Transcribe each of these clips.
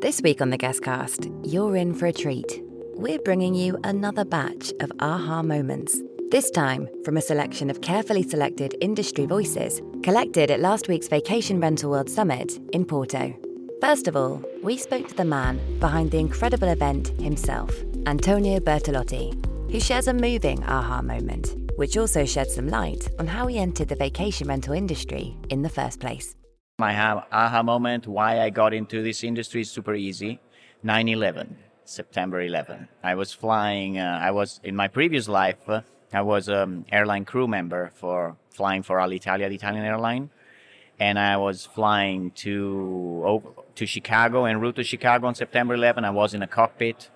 This week on the Guestcast, you're in for a treat. We're bringing you another batch of aha moments. This time from a selection of carefully selected industry voices collected at last week's Vacation Rental World Summit in Porto. First of all, we spoke to the man behind the incredible event himself, Antonio Bortolotti, who shares a moving aha moment, which also sheds some light on how he entered the vacation rental industry in the first place. My aha moment, why I got into this industry is super easy. 9 11, September 11. I was flying, uh, I was in my previous life, uh, I was an um, airline crew member for flying for Alitalia, the Italian airline. And I was flying to to Chicago en route to Chicago on September 11. I was in a cockpit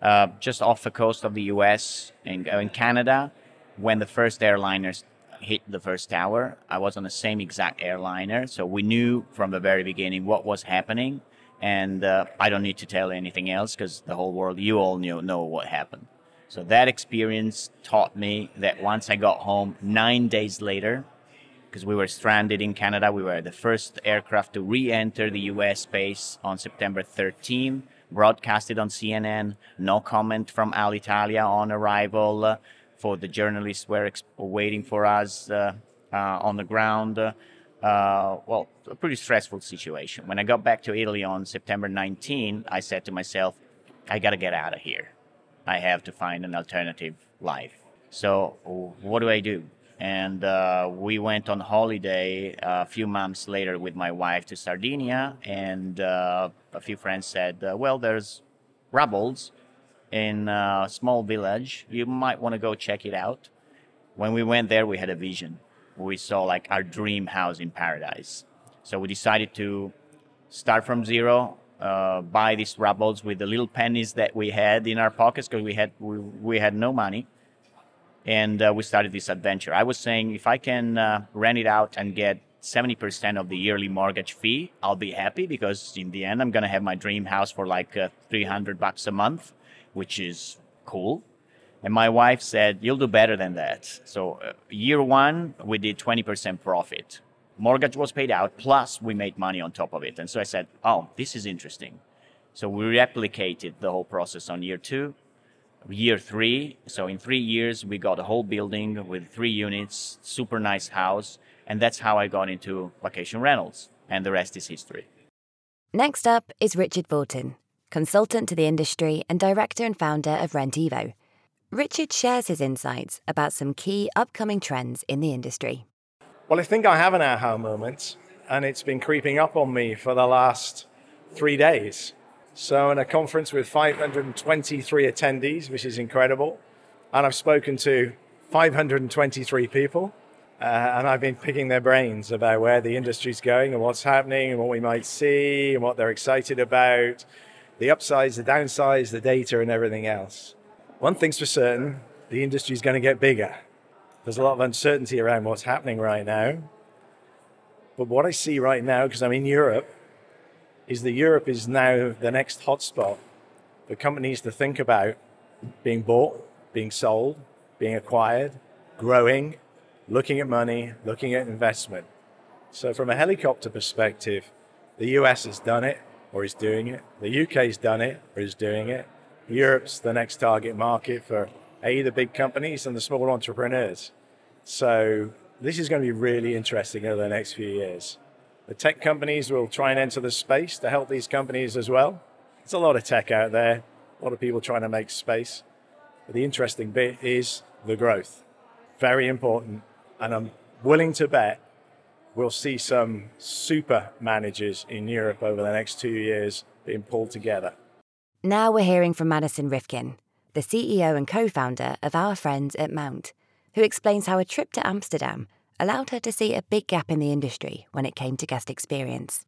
uh, just off the coast of the U.S. in Canada when the first airliners hit the first tower. I was on the same exact airliner, so we knew from the very beginning what was happening. And uh, I don't need to tell anything else because the whole world, you all knew, know what happened. So that experience taught me that once I got home, nine days later, because we were stranded in Canada, we were the first aircraft to re enter the US space on September 13, broadcasted on CNN, no comment from Alitalia on arrival for the journalists were ex- waiting for us uh, uh, on the ground. Uh, well, a pretty stressful situation. When I got back to Italy on September 19, I said to myself, I got to get out of here. I have to find an alternative life. So, what do I do? And uh, we went on holiday a few months later with my wife to Sardinia, and uh, a few friends said, "Well, there's Rubbles in a small village. You might want to go check it out. When we went there, we had a vision. We saw like our dream house in paradise. So we decided to start from zero, uh, buy these rubbles with the little pennies that we had in our pockets because we had we, we had no money, and uh, we started this adventure. I was saying if I can uh, rent it out and get 70% of the yearly mortgage fee, I'll be happy because in the end, I'm going to have my dream house for like uh, 300 bucks a month which is cool. And my wife said, You'll do better than that. So, uh, year one, we did 20% profit. Mortgage was paid out, plus we made money on top of it. And so I said, Oh, this is interesting. So, we replicated the whole process on year two. Year three, so in three years, we got a whole building with three units, super nice house. And that's how I got into vacation rentals. And the rest is history. Next up is Richard Vaughton, consultant to the industry and director and founder of Rentivo. Richard shares his insights about some key upcoming trends in the industry. Well, I think I have an aha moment, and it's been creeping up on me for the last three days. So, in a conference with 523 attendees, which is incredible, and I've spoken to 523 people, uh, and I've been picking their brains about where the industry's going and what's happening and what we might see and what they're excited about the upsides, the downsides, the data, and everything else. One thing's for certain the industry is going to get bigger. There's a lot of uncertainty around what's happening right now. But what I see right now, because I'm in Europe, is that Europe is now the next hotspot for companies to think about being bought, being sold, being acquired, growing, looking at money, looking at investment. So, from a helicopter perspective, the US has done it or is doing it. The UK's done it or is doing it. Europe's the next target market for A, the big companies and the small entrepreneurs. So this is going to be really interesting over the next few years. The tech companies will try and enter the space to help these companies as well. There's a lot of tech out there, a lot of people trying to make space. But the interesting bit is the growth. Very important. And I'm willing to bet we'll see some super managers in Europe over the next two years being pulled together. Now we're hearing from Madison Rifkin, the CEO and co founder of our friends at Mount, who explains how a trip to Amsterdam allowed her to see a big gap in the industry when it came to guest experience.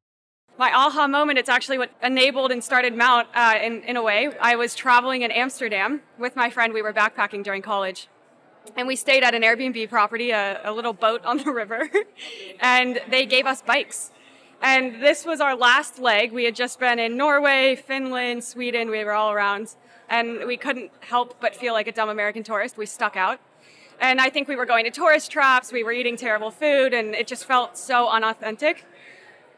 My aha moment, it's actually what enabled and started Mount uh, in, in a way. I was traveling in Amsterdam with my friend. We were backpacking during college and we stayed at an Airbnb property, a, a little boat on the river, and they gave us bikes. And this was our last leg. We had just been in Norway, Finland, Sweden, we were all around, and we couldn't help but feel like a dumb American tourist. We stuck out. And I think we were going to tourist traps, we were eating terrible food, and it just felt so unauthentic.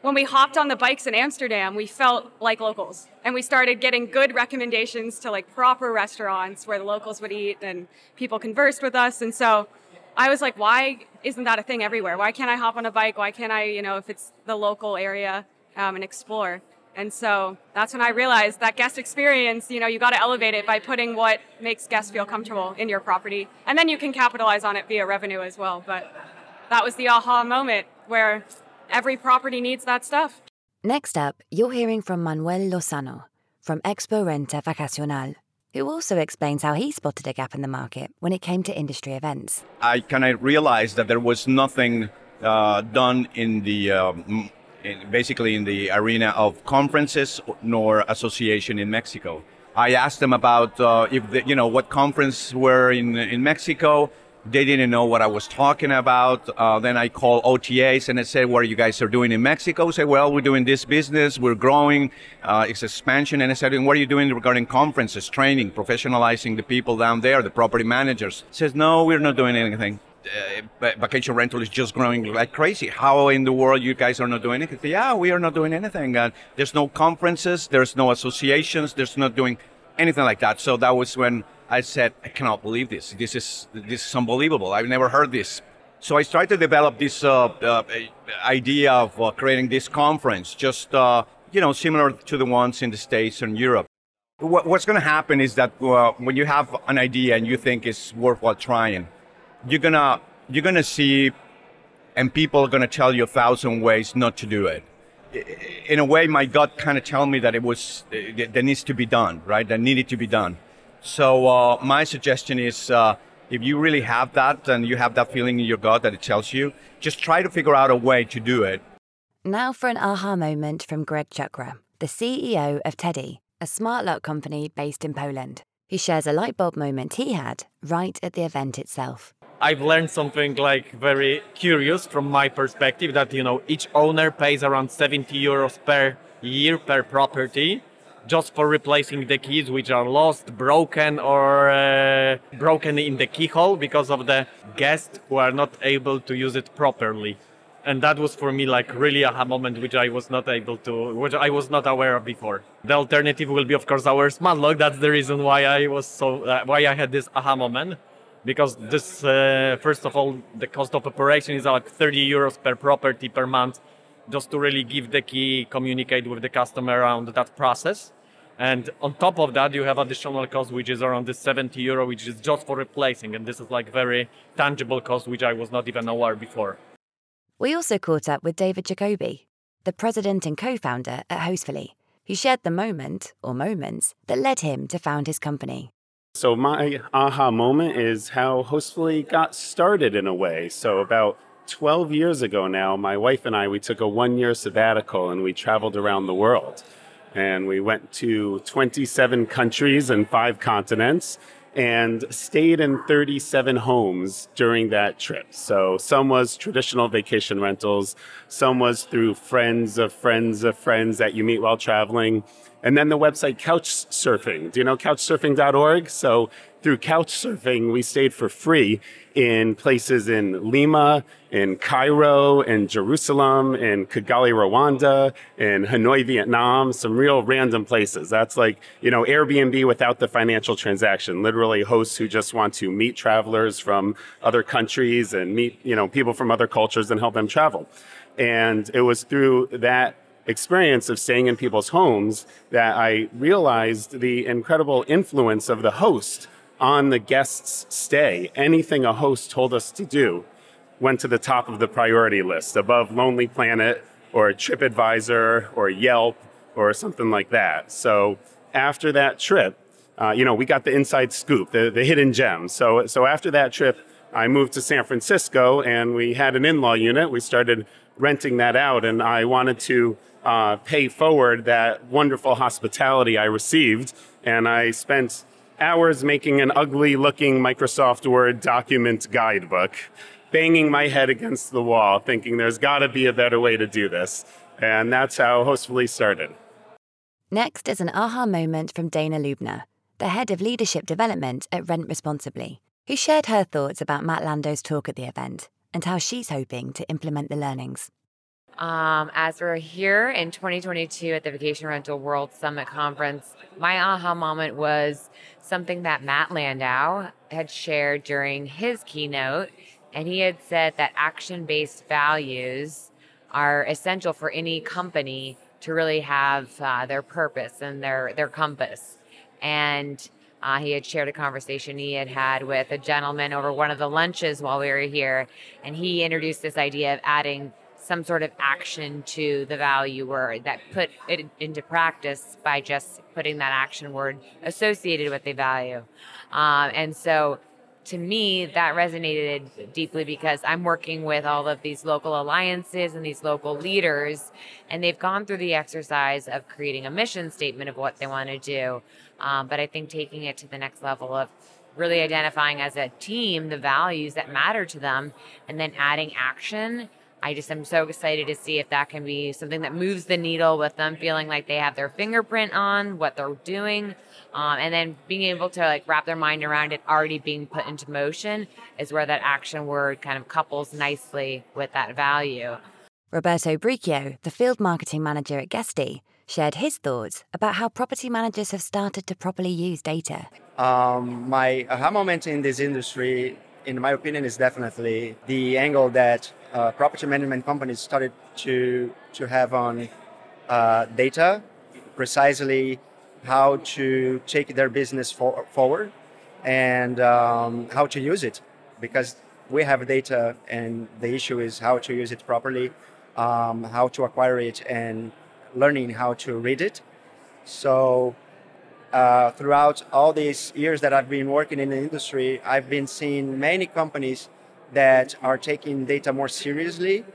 when we hopped on the bikes in Amsterdam, we felt like locals. And we started getting good recommendations to like proper restaurants where the locals would eat and people conversed with us. And so I was like, why isn't that a thing everywhere? Why can't I hop on a bike? Why can't I, you know, if it's the local area um, and explore? And so that's when I realized that guest experience, you know, you got to elevate it by putting what makes guests feel comfortable in your property. And then you can capitalize on it via revenue as well. But that was the aha moment where every property needs that stuff. Next up, you're hearing from Manuel Lozano from Expo Renta Vacacional, who also explains how he spotted a gap in the market when it came to industry events. I kind of realized that there was nothing uh, done in the um, in basically in the arena of conferences nor association in Mexico. I asked them about uh, if you know what conference were in in Mexico. They didn't know what I was talking about. Uh, then I called OTAs and I said, "What are you guys are doing in Mexico?" Say, "Well, we're doing this business. We're growing. Uh, it's expansion." And I said, "What are you doing regarding conferences, training, professionalizing the people down there, the property managers?" Says, "No, we're not doing anything." uh, vacation rental is just growing like crazy. How in the world you guys are not doing anything? Yeah, we are not doing anything. Uh, there's no conferences, there's no associations, there's not doing anything like that. So that was when I said, I cannot believe this. This is this is unbelievable. I've never heard this. So I started to develop this uh, uh idea of uh, creating this conference, just uh, you know, similar to the ones in the States and Europe. What's going to happen is that when you have an idea and you think it's worthwhile trying, you're gonna you're gonna see, and people are gonna tell you a thousand ways not to do it. In a way, my gut kind of tell me that it was that needs to be done, right? That needed to be done. So uh, my suggestion is, uh, if you really have that and you have that feeling in your gut that it tells you, just try to figure out a way to do it. Now for an aha moment from Greg Chuchra, the CEO of Tedee, a smart lock company based in Poland, who shares a light bulb moment he had right at the event itself. I've learned something like very curious from my perspective that you know each owner pays around 70 euros per year per property just for replacing the keys which are lost, broken, or uh, broken in the keyhole because of the guests who are not able to use it properly. And that was for me like really a moment which I was not able to, which I was not aware of before. The alternative will be of course our smart lock. That's the reason why I was so, uh, why I had this aha moment because this uh, first of all the cost of operation is like 30 euros per property per month just to really give the key communicate with the customer around that process and on top of that you have additional cost which is around the 70 euro which is just for replacing and this is like very tangible cost which i was not even aware before we also caught up with david jacoby the president and co-founder at hostfully who shared the moment or moments that led him to found his company so my aha moment is how Hostfully got started in a way. So about 12 years ago now, my wife and I we took a one-year sabbatical and we traveled around the world. And we went to 27 countries and 5 continents and stayed in 37 homes during that trip. So some was traditional vacation rentals, some was through friends of friends of friends that you meet while traveling and then the website Couchsurfing. Do you know couchsurfing.org? So through Couchsurfing, we stayed for free in places in Lima, in Cairo, in Jerusalem, in Kigali, Rwanda, in Hanoi, Vietnam, some real random places. That's like, you know, Airbnb without the financial transaction. Literally hosts who just want to meet travelers from other countries and meet, you know, people from other cultures and help them travel. And it was through that experience of staying in people's homes that I realized the incredible influence of the host on the guest's stay. Anything a host told us to do went to the top of the priority list, above Lonely Planet or TripAdvisor or Yelp or something like that. So after that trip, uh, you know, we got the inside scoop, the, the hidden gem. So, so after that trip, I moved to San Francisco and we had an in law unit. We started renting that out, and I wanted to uh, pay forward that wonderful hospitality I received. And I spent hours making an ugly looking Microsoft Word document guidebook, banging my head against the wall, thinking there's got to be a better way to do this. And that's how Hostfully started. Next is an aha moment from Dana Lubner, the head of leadership development at Rent Responsibly, who shared her thoughts about Matt Landau's talk at the event and how she's hoping to implement the learnings. Um, as we're here in 2022 at the Vacation Rental World Summit Conference, my aha moment was something that Matt Landau had shared during his keynote. And he had said that action based values are essential for any company to really have uh, their purpose and their, their compass. And uh, he had shared a conversation he had had with a gentleman over one of the lunches while we were here. And he introduced this idea of adding some sort of action to the value word that put it into practice by just putting that action word associated with the value. Um, and so to me, that resonated deeply because I'm working with all of these local alliances and these local leaders, and they've gone through the exercise of creating a mission statement of what they want to do. Um, but I think taking it to the next level of really identifying as a team the values that matter to them and then adding action I just am so excited to see if that can be something that moves the needle with them feeling like they have their fingerprint on what they're doing. Um, and then being able to like wrap their mind around it already being put into motion is where that action word kind of couples nicely with that value. Roberto Bricio, the field marketing manager at Guesty, shared his thoughts about how property managers have started to properly use data. Um, my aha moment in this industry, in my opinion, is definitely the angle that uh, property management companies started to to have on uh, data, precisely how to take their business for, forward and um, how to use it, because we have data, and the issue is how to use it properly, um, how to acquire it, and learning how to read it. So. Uh, throughout all these years that I've been working in the industry, I've been seeing many companies that are taking data more seriously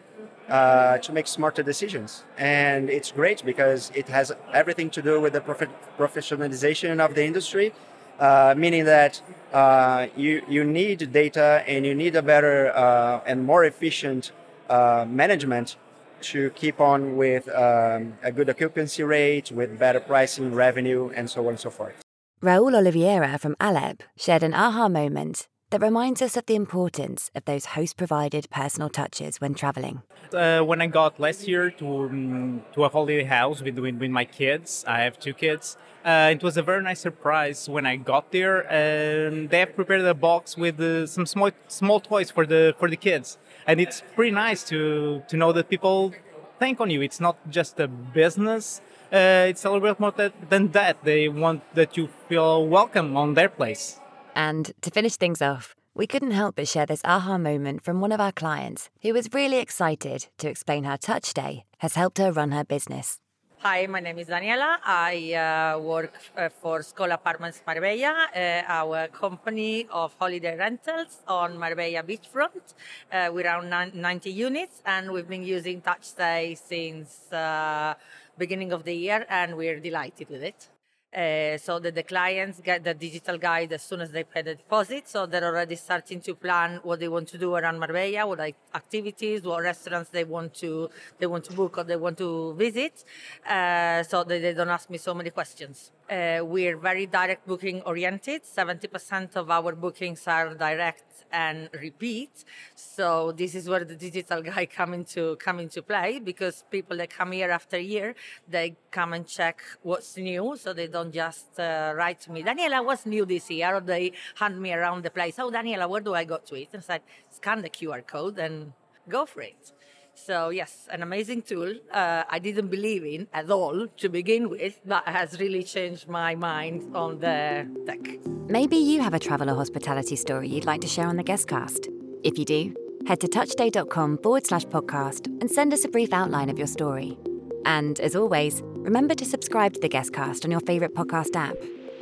uh, to make smarter decisions. And it's great because it has everything to do with the prof- professionalization of the industry, uh, meaning that uh, you, you need data and you need a better uh, and more efficient uh, management to keep on with um, a good occupancy rate, with better pricing, revenue, and so on and so forth. Raul Oliveira from Alep shared an aha moment that reminds us of the importance of those host provided personal touches when traveling. Uh, when I got last year to, um, to a holiday house with, with, with, my kids, I have two kids. Uh, it was a very nice surprise when I got there, and they have prepared a box with uh, some small small toys for the for the kids, and it's pretty nice to to know that people think on you. It's not just a business; uh, it's a little bit more than that. They want that you feel welcome on their place. And to finish things off, we couldn't help but share this aha moment from one of our clients who was really excited to explain how Touch Stay has helped her run her business. Hi, my name is Daniela. I uh, work uh, for Skoll Apartments Marbella, uh, our company of holiday rentals on Marbella beachfront. Uh, we're around 90 units, and we've been using TouchStay since uh, beginning of the year, and we're delighted with it. Uh, so that the clients get the digital guide as soon as they pay the deposit. So they're already starting to plan what they want to do around Marbella, what like activities, what restaurants they want to they want to book or they want to visit. Uh, so they, they don't ask me so many questions. Uh, we're very direct booking oriented. 70% of our bookings are direct and repeat. So this is where the digital guy come into come into play because people that come year after year, they come and check what's new. So they don't just uh, write to me, Daniela, what's new this year? Or they hand me around the place. Oh, Daniela, where do I go to it? And I scan the QR code and go for it. So yes, an amazing tool. Uh, I didn't believe in at all to begin with, but has really changed my mind on the tech. Maybe you have a travel or hospitality story you'd like to share on the guestcast. If you do, head to touchstay.com forward slash podcast and send us a brief outline of your story. And as always, remember to subscribe to the guestcast on your favourite podcast app.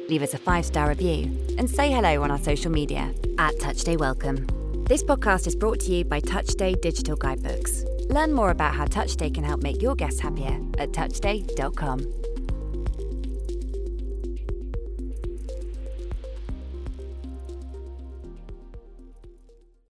Leave us a five star review and say hello on our social media at TouchStay Welcome. This podcast is brought to you by TouchStay Digital Guidebooks. Learn more about how TouchStay can help make your guests happier at touchstay.com.